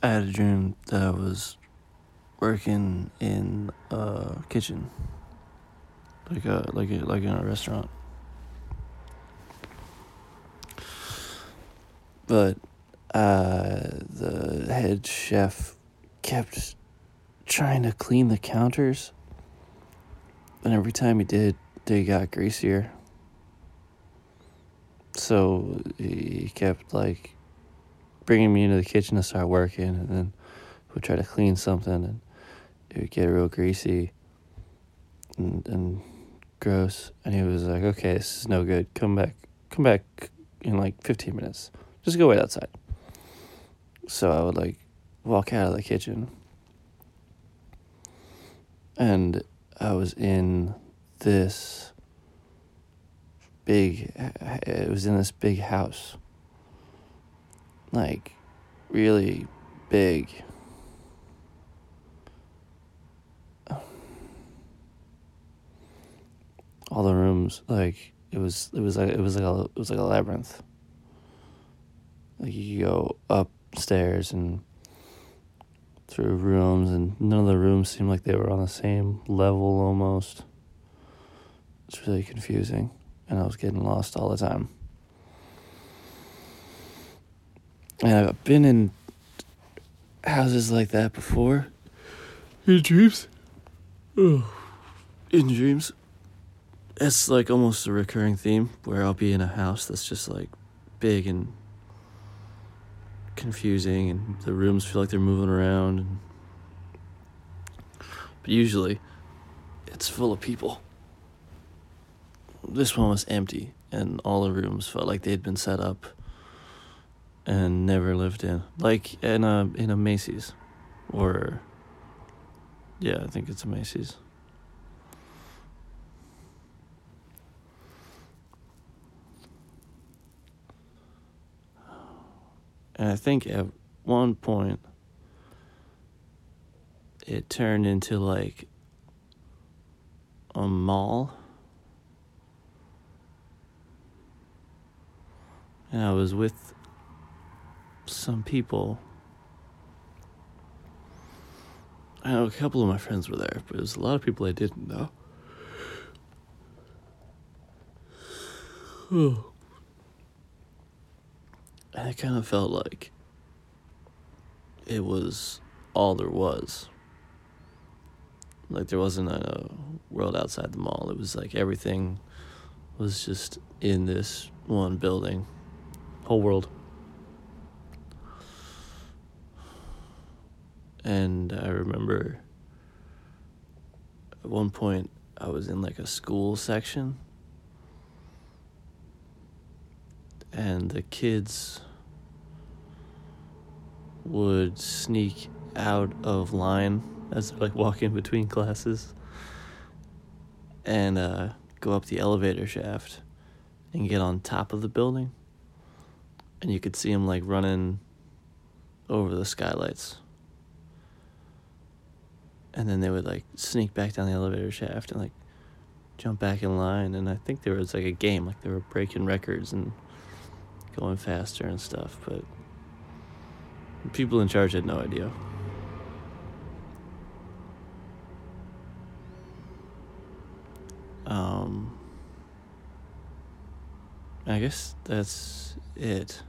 I had a dream that I was working in a kitchen, like a like a, like in a restaurant. But uh, the head chef kept trying to clean the counters, and every time he did, they got greasier. So he kept like bringing me into the kitchen to start working, and then would try to clean something, and it would get real greasy and, and gross. And he was like, "Okay, this is no good. Come back, come back in like fifteen minutes. Just go wait outside." So I would like walk out of the kitchen, and I was in this big. It was in this big house like really big. All the rooms, like it was, it was like it was like a, it was like a labyrinth. Like you go upstairs and through rooms, and none of the rooms seemed like they were on the same level almost. It's really confusing, and I was getting lost all the time. And I've been in houses like that before. In dreams? Oh. In dreams. It's like almost a recurring theme where I'll be in a house that's just like big and confusing and the rooms feel like they're moving around. And... But usually it's full of people. This one was empty and all the rooms felt like they'd been set up and never lived in, like in a in a Macy's, or yeah, I think it's a Macy's. And I think at one point it turned into like a mall. And I was with some people. I know a couple of my friends were there, but there's a lot of people I didn't know. and it kind of felt like it was all there was. Like there wasn't a world outside the mall. It was like everything was just in this one building, whole world. And I remember at one point I was in like a school section. And the kids would sneak out of line as like walking between classes and uh, go up the elevator shaft and get on top of the building. And you could see them like running over the skylights and then they would like sneak back down the elevator shaft and like jump back in line and i think there was like a game like they were breaking records and going faster and stuff but people in charge had no idea. Um i guess that's it